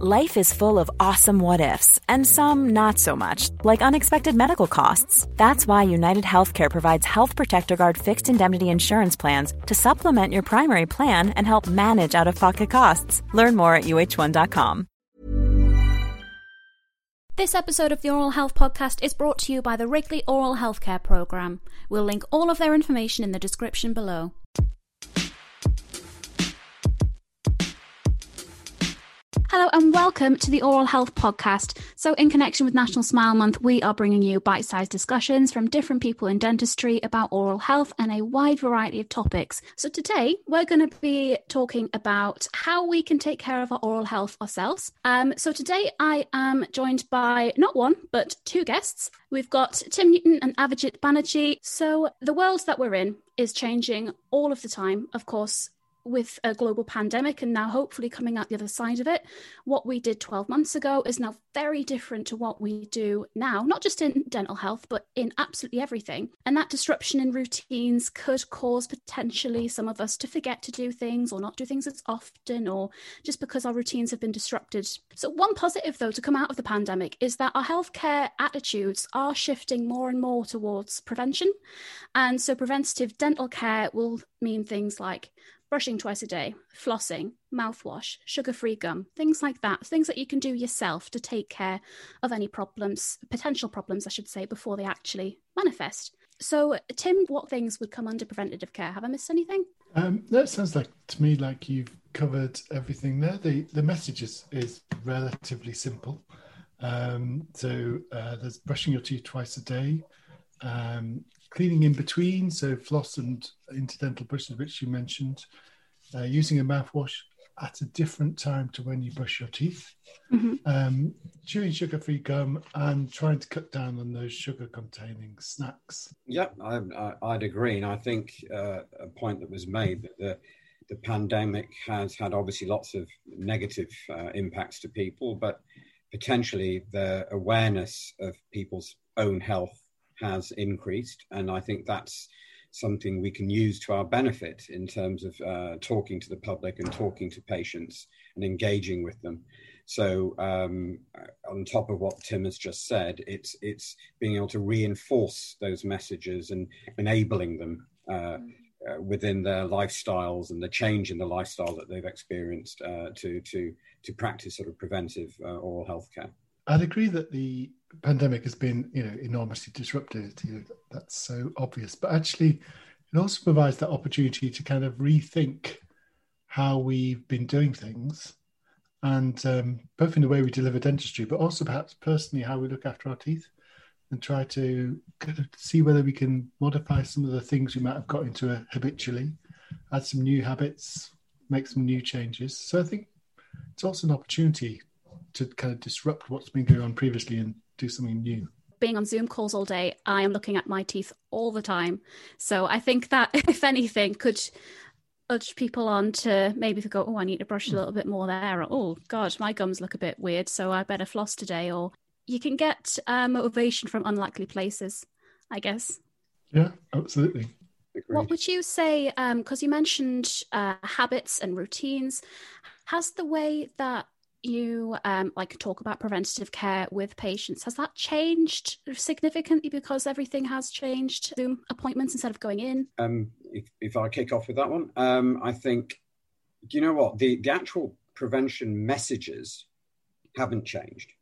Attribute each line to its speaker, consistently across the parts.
Speaker 1: Life is full of awesome what ifs, and some not so much, like unexpected medical costs. That's why United Healthcare provides Health Protector Guard fixed indemnity insurance plans to supplement your primary plan and help manage out of pocket costs. Learn more at uh1.com.
Speaker 2: This episode of the Oral Health Podcast is brought to you by the Wrigley Oral Healthcare Program. We'll link all of their information in the description below. Hello and welcome to the Oral Health Podcast. So, in connection with National Smile Month, we are bringing you bite sized discussions from different people in dentistry about oral health and a wide variety of topics. So, today we're going to be talking about how we can take care of our oral health ourselves. Um, so, today I am joined by not one, but two guests. We've got Tim Newton and Avijit Banerjee. So, the world that we're in is changing all of the time. Of course, with a global pandemic and now hopefully coming out the other side of it, what we did 12 months ago is now very different to what we do now, not just in dental health, but in absolutely everything. And that disruption in routines could cause potentially some of us to forget to do things or not do things as often, or just because our routines have been disrupted. So, one positive, though, to come out of the pandemic is that our healthcare attitudes are shifting more and more towards prevention. And so, preventative dental care will mean things like brushing twice a day, flossing, mouthwash, sugar free gum, things like that, things that you can do yourself to take care of any problems, potential problems, I should say, before they actually manifest. So, Tim, what things would come under preventative care? Have I missed anything?
Speaker 3: Um, that sounds like to me like you've covered everything there. The the message is, is relatively simple. Um, so uh, there's brushing your teeth twice a day, um, cleaning in between, so floss and interdental brushes, which you mentioned, uh, using a mouthwash at a different time to when you brush your teeth, mm-hmm. um, chewing sugar-free gum, and trying to cut down on those sugar-containing snacks.
Speaker 4: Yeah, I, would agree, and I think uh, a point that was made that the the pandemic has had obviously lots of negative uh, impacts to people, but potentially the awareness of people's own health has increased, and I think that's something we can use to our benefit in terms of uh, talking to the public and talking to patients and engaging with them. So, um, on top of what Tim has just said, it's it's being able to reinforce those messages and enabling them uh, uh, within their lifestyles and the change in the lifestyle that they've experienced uh, to to to practice sort of preventive uh, oral health care.
Speaker 3: I'd agree that the pandemic has been, you know, enormously disruptive. You know, that's so obvious, but actually, it also provides that opportunity to kind of rethink how we've been doing things, and um, both in the way we deliver dentistry, but also perhaps personally how we look after our teeth, and try to kind of see whether we can modify some of the things we might have got into habitually, add some new habits, make some new changes. So I think it's also an opportunity to kind of disrupt what's been going on previously and do something new
Speaker 2: being on Zoom calls all day, I am looking at my teeth all the time. So I think that, if anything, could urge people on to maybe to go, oh, I need to brush a little bit more there. Or, oh, God, my gums look a bit weird, so I better floss today. Or you can get uh, motivation from unlikely places, I guess.
Speaker 3: Yeah, absolutely.
Speaker 2: Agreed. What would you say? Because um, you mentioned uh, habits and routines. Has the way that you um, like talk about preventative care with patients has that changed significantly because everything has changed zoom appointments instead of going in?
Speaker 4: Um, if, if i kick off with that one um, i think you know what? The, the actual prevention messages haven't changed.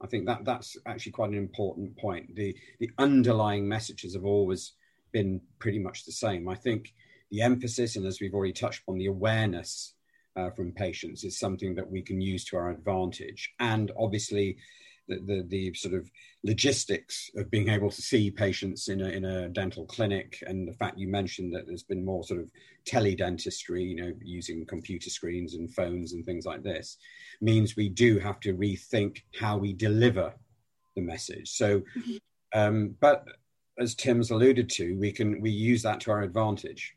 Speaker 4: I think that that's actually quite an important point. The the underlying messages have always been pretty much the same. I think the emphasis and as we've already touched on the awareness uh, from patients is something that we can use to our advantage. And obviously, the, the, the, sort of logistics of being able to see patients in a, in a dental clinic and the fact you mentioned that there's been more sort of teledentistry, you know, using computer screens and phones and things like this, means we do have to rethink how we deliver the message. So, mm-hmm. um, but as Tim's alluded to, we can we use that to our advantage,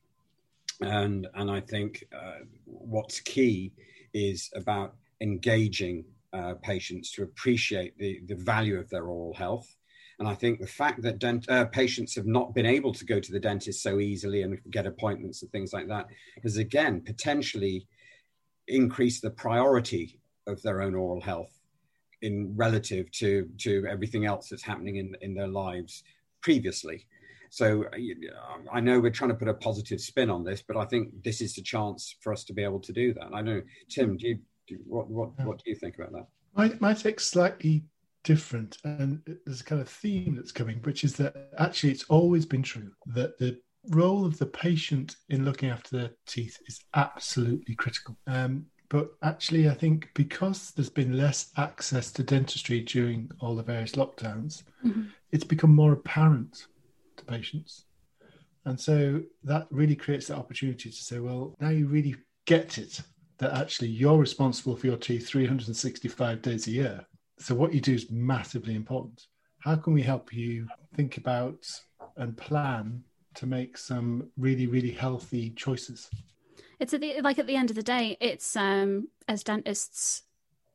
Speaker 4: and and I think uh, what's key is about engaging uh, patients to appreciate the, the value of their oral health. And I think the fact that dent- uh, patients have not been able to go to the dentist so easily and get appointments and things like that has again potentially increased the priority of their own oral health in relative to to everything else that's happening in in their lives previously. So I know we're trying to put a positive spin on this, but I think this is the chance for us to be able to do that. I know, Tim, do you, what what what do you think about that?
Speaker 3: My my take's slightly different, and there's a kind of theme that's coming, which is that actually it's always been true that the role of the patient in looking after their teeth is absolutely critical. Um, but actually, I think because there's been less access to dentistry during all the various lockdowns, mm-hmm. it's become more apparent to patients. And so that really creates that opportunity to say, well, now you really get it that actually you're responsible for your teeth 365 days a year. So what you do is massively important. How can we help you think about and plan to make some really, really healthy choices?
Speaker 2: It's at the, like at the end of the day, it's um, as dentists,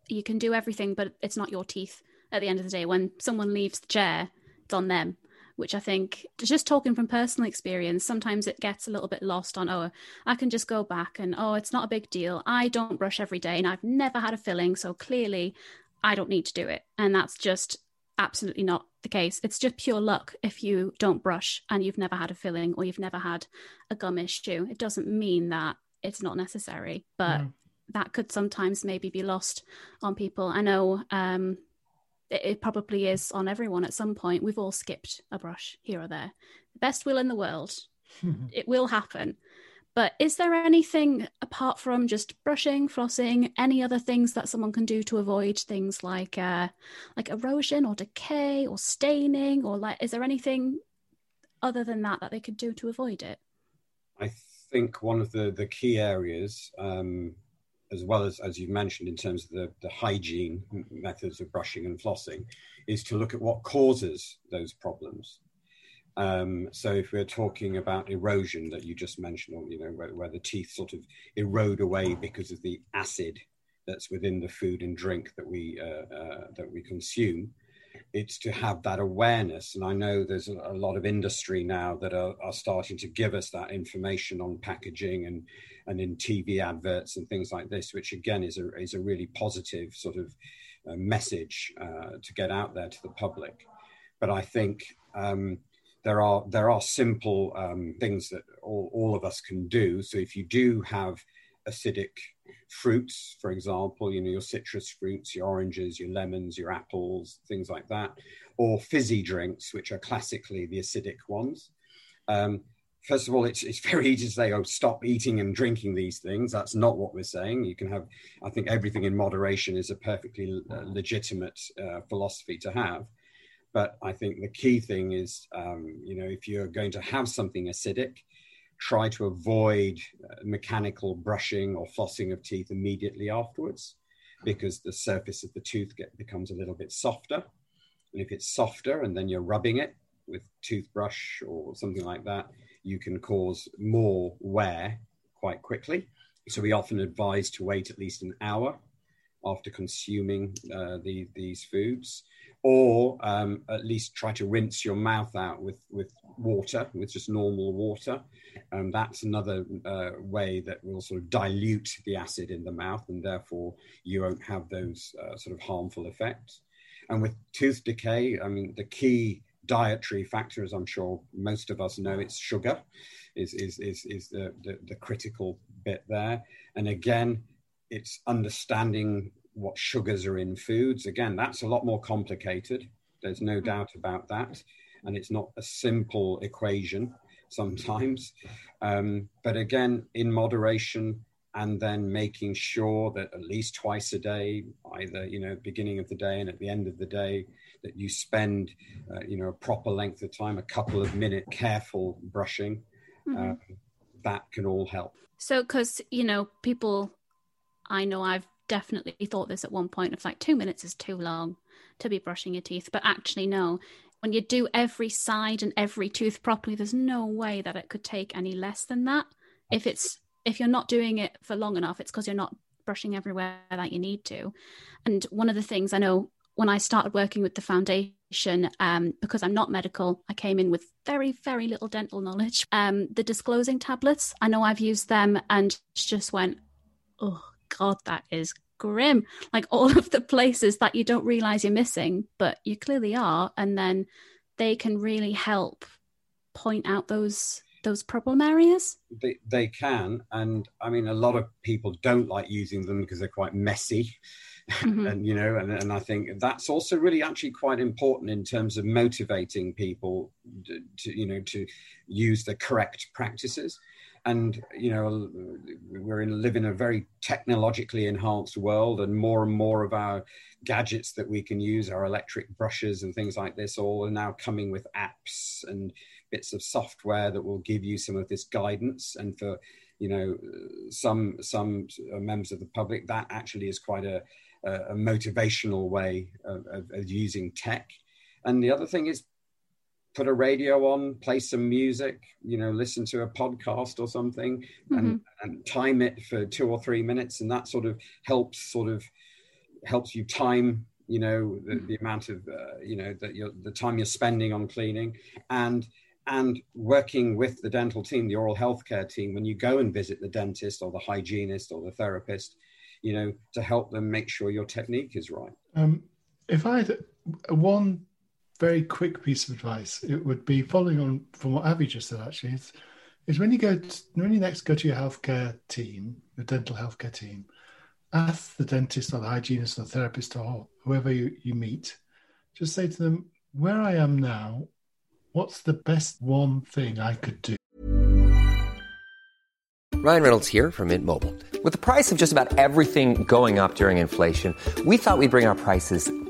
Speaker 2: you can do everything, but it's not your teeth. At the end of the day, when someone leaves the chair, it's on them which I think, just talking from personal experience, sometimes it gets a little bit lost on, oh, I can just go back and, oh, it's not a big deal. I don't brush every day and I've never had a filling. So clearly I don't need to do it. And that's just absolutely not the case. It's just pure luck if you don't brush and you've never had a filling or you've never had a gum issue. It doesn't mean that it's not necessary, but. Mm. That could sometimes maybe be lost on people. I know um, it probably is on everyone at some point. We've all skipped a brush here or there. The Best will in the world. it will happen. But is there anything apart from just brushing, flossing, any other things that someone can do to avoid things like uh, like erosion or decay or staining or like is there anything other than that that they could do to avoid it?
Speaker 4: I think one of the the key areas um, as well as, as you've mentioned, in terms of the, the hygiene methods of brushing and flossing, is to look at what causes those problems. Um, so if we're talking about erosion that you just mentioned, or you know where, where, the teeth sort of erode away because of the acid that's within the food and drink that we uh, uh, that we consume, it's to have that awareness. And I know there's a, lot of industry now that are, are, starting to give us that information on packaging and and in TV adverts and things like this, which again is a, is a really positive sort of uh, message uh, to get out there to the public. But I think um, there are there are simple um, things that all, all of us can do. So if you do have acidic fruits, for example, you know, your citrus fruits, your oranges, your lemons, your apples, things like that, or fizzy drinks, which are classically the acidic ones. Um, first of all, it's, it's very easy to say, oh, stop eating and drinking these things. That's not what we're saying. You can have, I think everything in moderation is a perfectly uh, legitimate uh, philosophy to have. But I think the key thing is, um, you know, if you're going to have something acidic, try to avoid uh, mechanical brushing or flossing of teeth immediately afterwards because the surface of the tooth get, becomes a little bit softer. And if it's softer and then you're rubbing it with toothbrush or something like that, you can cause more wear quite quickly. So we often advise to wait at least an hour after consuming uh, the, these foods, or um, at least try to rinse your mouth out with, with water, with just normal water. Um, that's another uh, way that will sort of dilute the acid in the mouth, and therefore you won't have those uh, sort of harmful effects. And with tooth decay, I mean, the key dietary factor, as I'm sure most of us know, it's sugar is, is, is, is the, the, the critical bit there. And again, it's understanding what sugars are in foods. Again, that's a lot more complicated. There's no mm-hmm. doubt about that. And it's not a simple equation sometimes. Um, but again, in moderation and then making sure that at least twice a day, either you know beginning of the day and at the end of the day, that you spend uh, you know a proper length of time, a couple of minute careful brushing. Mm-hmm. Um, that can all help.
Speaker 2: So, because you know, people, I know I've definitely thought this at one point of like two minutes is too long to be brushing your teeth, but actually, no. When you do every side and every tooth properly, there's no way that it could take any less than that. If it's if you're not doing it for long enough, it's because you're not brushing everywhere that you need to. And one of the things I know when I started working with the foundation, um, because I'm not medical, I came in with very, very little dental knowledge. Um, the disclosing tablets, I know I've used them and just went, oh God, that is grim. Like all of the places that you don't realize you're missing, but you clearly are. And then they can really help point out those those problem areas?
Speaker 4: They, they can. And I mean, a lot of people don't like using them because they're quite messy. Mm-hmm. and, you know, and, and I think that's also really actually quite important in terms of motivating people to, to you know, to use the correct practices and you know we're in live in a very technologically enhanced world and more and more of our gadgets that we can use our electric brushes and things like this all are now coming with apps and bits of software that will give you some of this guidance. And for you know some some members of the public that actually is quite a, a motivational way of, of, of using tech. And the other thing is put a radio on, play some music, you know, listen to a podcast or something, mm-hmm. and, and, time it for two or three minutes, and that sort of helps sort of helps you time, you know, the, the amount of uh, you know that you're the time you're spending on cleaning, and and working with the dental team, the oral healthcare team, when you go and visit the dentist or the hygienist or the therapist, you know, to help them make sure your technique is right. Um,
Speaker 3: if I had one very quick piece of advice, it would be following on from what Avi just said. Actually, is, is when you go to, when you next go to your healthcare team, your dental healthcare team, ask the dentist or the hygienist or the therapist or whoever you, you meet, just say to them, "Where I am now, What's the best one thing I could do?
Speaker 5: Ryan Reynolds here from Mint Mobile. With the price of just about everything going up during inflation, we thought we'd bring our prices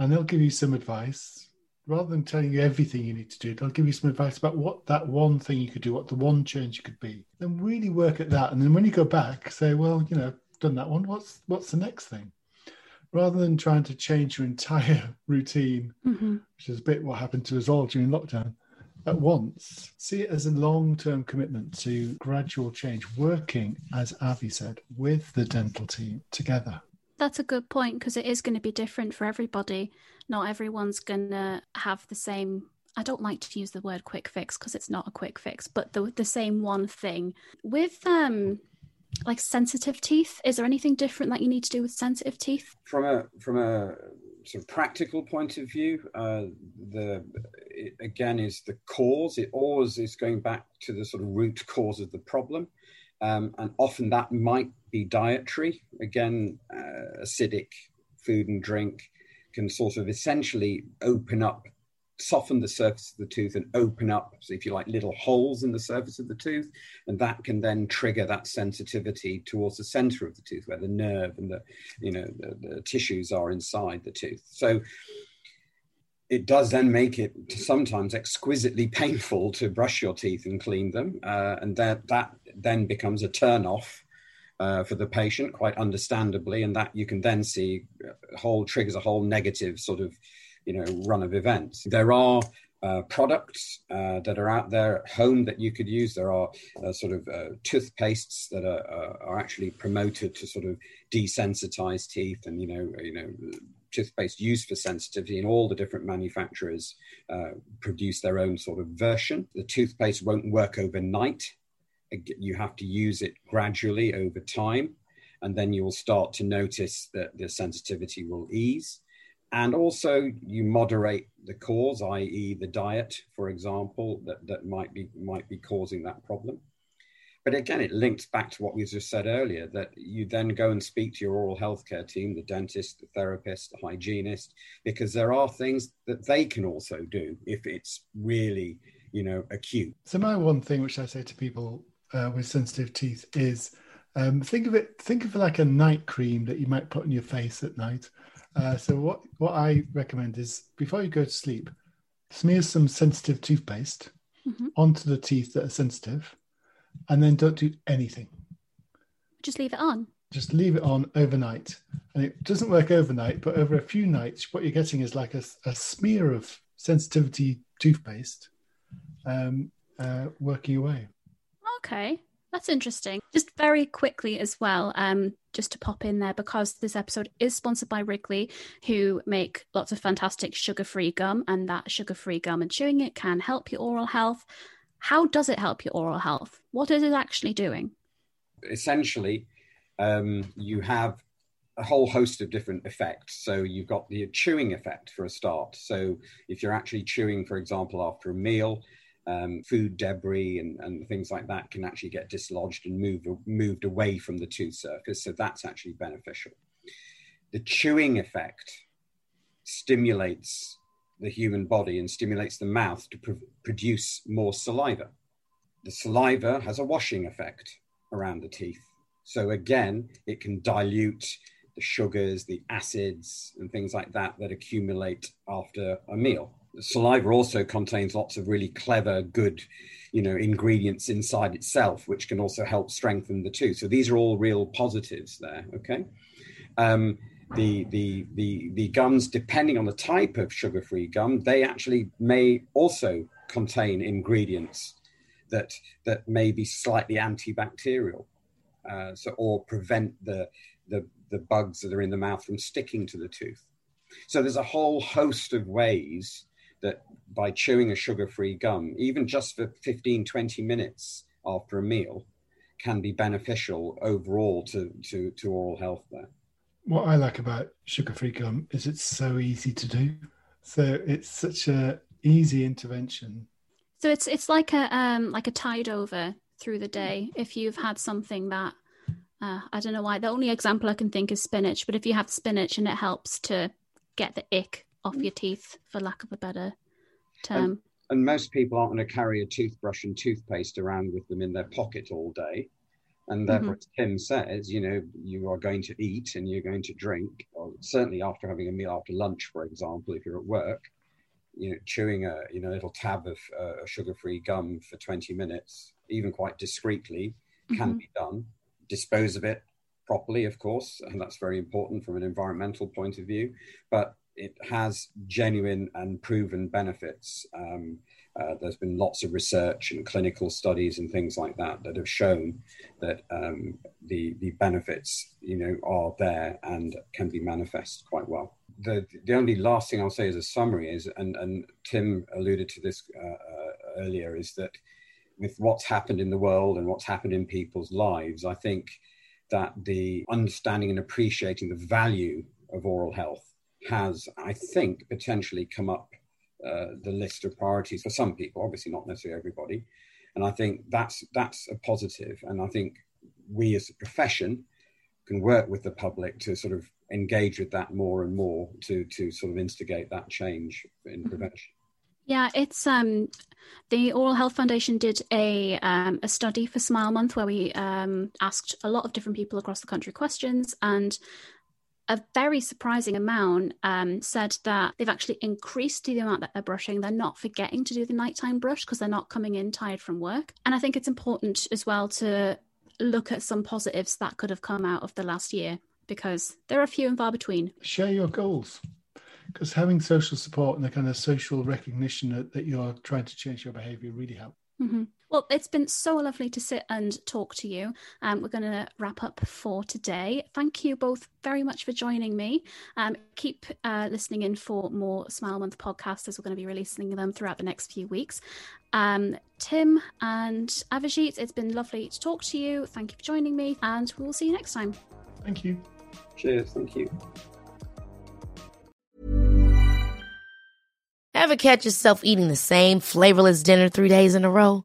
Speaker 3: And they'll give you some advice rather than telling you everything you need to do, they'll give you some advice about what that one thing you could do, what the one change you could be. Then really work at that. And then when you go back, say, well, you know, done that one. What's what's the next thing? Rather than trying to change your entire routine, mm-hmm. which is a bit what happened to us all during lockdown, at once, see it as a long-term commitment to gradual change, working, as Avi said, with the dental team together.
Speaker 2: That's a good point because it is going to be different for everybody. Not everyone's going to have the same. I don't like to use the word quick fix because it's not a quick fix, but the the same one thing with um like sensitive teeth. Is there anything different that you need to do with sensitive teeth?
Speaker 4: From a from a sort of practical point of view, uh, the again is the cause. It always is going back to the sort of root cause of the problem, um, and often that might be dietary. Again, acidic food and drink can sort of essentially open up soften the surface of the tooth and open up, so if you like, little holes in the surface of the tooth, and that can then trigger that sensitivity towards the center of the tooth, where the nerve and the you know the, the tissues are inside the tooth. So it does then make it sometimes exquisitely painful to brush your teeth and clean them, uh, and that that then becomes a turn off. Uh, for the patient, quite understandably, and that you can then see a whole triggers a whole negative sort of you know run of events. There are uh, products uh, that are out there at home that you could use. There are uh, sort of uh, toothpastes that are, uh, are actually promoted to sort of desensitize teeth, and you know, you know, toothpaste used for sensitivity, and all the different manufacturers uh, produce their own sort of version. The toothpaste won't work overnight. You have to use it gradually over time, and then you will start to notice that the sensitivity will ease and also you moderate the cause, i.e., the diet, for example, that, that might be might be causing that problem. But again, it links back to what we just said earlier that you then go and speak to your oral health care team, the dentist, the therapist, the hygienist, because there are things that they can also do if it's really, you know, acute.
Speaker 3: So my one thing which I say to people uh, with sensitive teeth is um, think of it think of it like a night cream that you might put on your face at night uh, so what what I recommend is before you go to sleep, smear some sensitive toothpaste mm-hmm. onto the teeth that are sensitive, and then don't do anything.
Speaker 2: Just leave it on.
Speaker 3: Just leave it on overnight, and it doesn't work overnight. But over a few nights, what you're getting is like a, a smear of sensitivity toothpaste um, uh, working away.
Speaker 2: Okay. That's interesting. Just very quickly as well, um, just to pop in there because this episode is sponsored by Wrigley, who make lots of fantastic sugar-free gum, and that sugar-free gum and chewing it can help your oral health. How does it help your oral health? What is it actually doing?
Speaker 4: Essentially, um, you have a whole host of different effects. So you've got the chewing effect for a start. So if you're actually chewing, for example, after a meal, um, food debris and, and things like that can actually get dislodged and moved, moved away from the tooth surface. So that's actually beneficial. The chewing effect stimulates the human body and stimulates the mouth to pr- produce more saliva. The saliva has a washing effect around the teeth. So again, it can dilute the sugars, the acids, and things like that that accumulate after a meal saliva also contains lots of really clever, good, you know, ingredients inside itself, which can also help strengthen the tooth. So these are all real positives there. Okay. Um, the, the, the, the gums, depending on the type of sugar free gum, they actually may also contain ingredients that, that may be slightly antibacterial uh, so, or prevent the, the, the bugs that are in the mouth from sticking to the tooth. So there's a whole host of ways that by chewing a sugar free gum, even just for 15, 20 minutes after a meal, can be beneficial overall to, to, to oral health there.
Speaker 3: What I like about sugar free gum is it's so easy to do. So it's such a easy intervention.
Speaker 2: So it's it's like a um like a tide over through the day. If you've had something that uh, I don't know why the only example I can think is spinach, but if you have spinach and it helps to get the ick off your teeth, for lack of a better term.
Speaker 4: And, and most people aren't going to carry a toothbrush and toothpaste around with them in their pocket all day. And therefore, mm-hmm. as Tim says, you know, you are going to eat and you're going to drink, or certainly after having a meal after lunch, for example, if you're at work, you know, chewing a you know little tab of uh, sugar-free gum for 20 minutes, even quite discreetly, can mm-hmm. be done. Dispose of it properly, of course, and that's very important from an environmental point of view. But it has genuine and proven benefits um, Uh, there's been lots of research and clinical studies and things like that that have shown that um, the the benefits, you know, are there and can be manifest quite well. The the only last thing I'll say as a summary is, and and Tim alluded to this uh, uh, earlier, is that with what's happened in the world and what's happened in people's lives, I think that the understanding and appreciating the value of oral health has, I think, potentially come up uh, the list of priorities for some people, obviously not necessarily everybody. And I think that's that's a positive. And I think we as a profession can work with the public to sort of engage with that more and more to to sort of instigate that change in mm-hmm. prevention.
Speaker 2: Yeah, it's um, the Oral Health Foundation did a um, a study for Smile Month where we um, asked a lot of different people across the country questions, and a very surprising amount um, said that they've actually increased the amount that they're brushing. They're not forgetting to do the nighttime brush because they're not coming in tired from work. And I think it's important as well to look at some positives that could have come out of the last year because there are few and far between.
Speaker 3: Share your goals because having social support and the kind of social recognition that, that you're trying to change your behavior really helps.
Speaker 2: Mm-hmm. Well, it's been so lovely to sit and talk to you. Um, we're going to wrap up for today. Thank you both very much for joining me. Um, keep uh, listening in for more Smile Month podcasts as we're going to be releasing them throughout the next few weeks. Um, Tim and Avijit, it's been lovely to talk to you. Thank you for joining me, and we'll see you next time.
Speaker 3: Thank you.
Speaker 4: Cheers. Thank you.
Speaker 6: Ever catch yourself eating the same flavorless dinner three days in a row?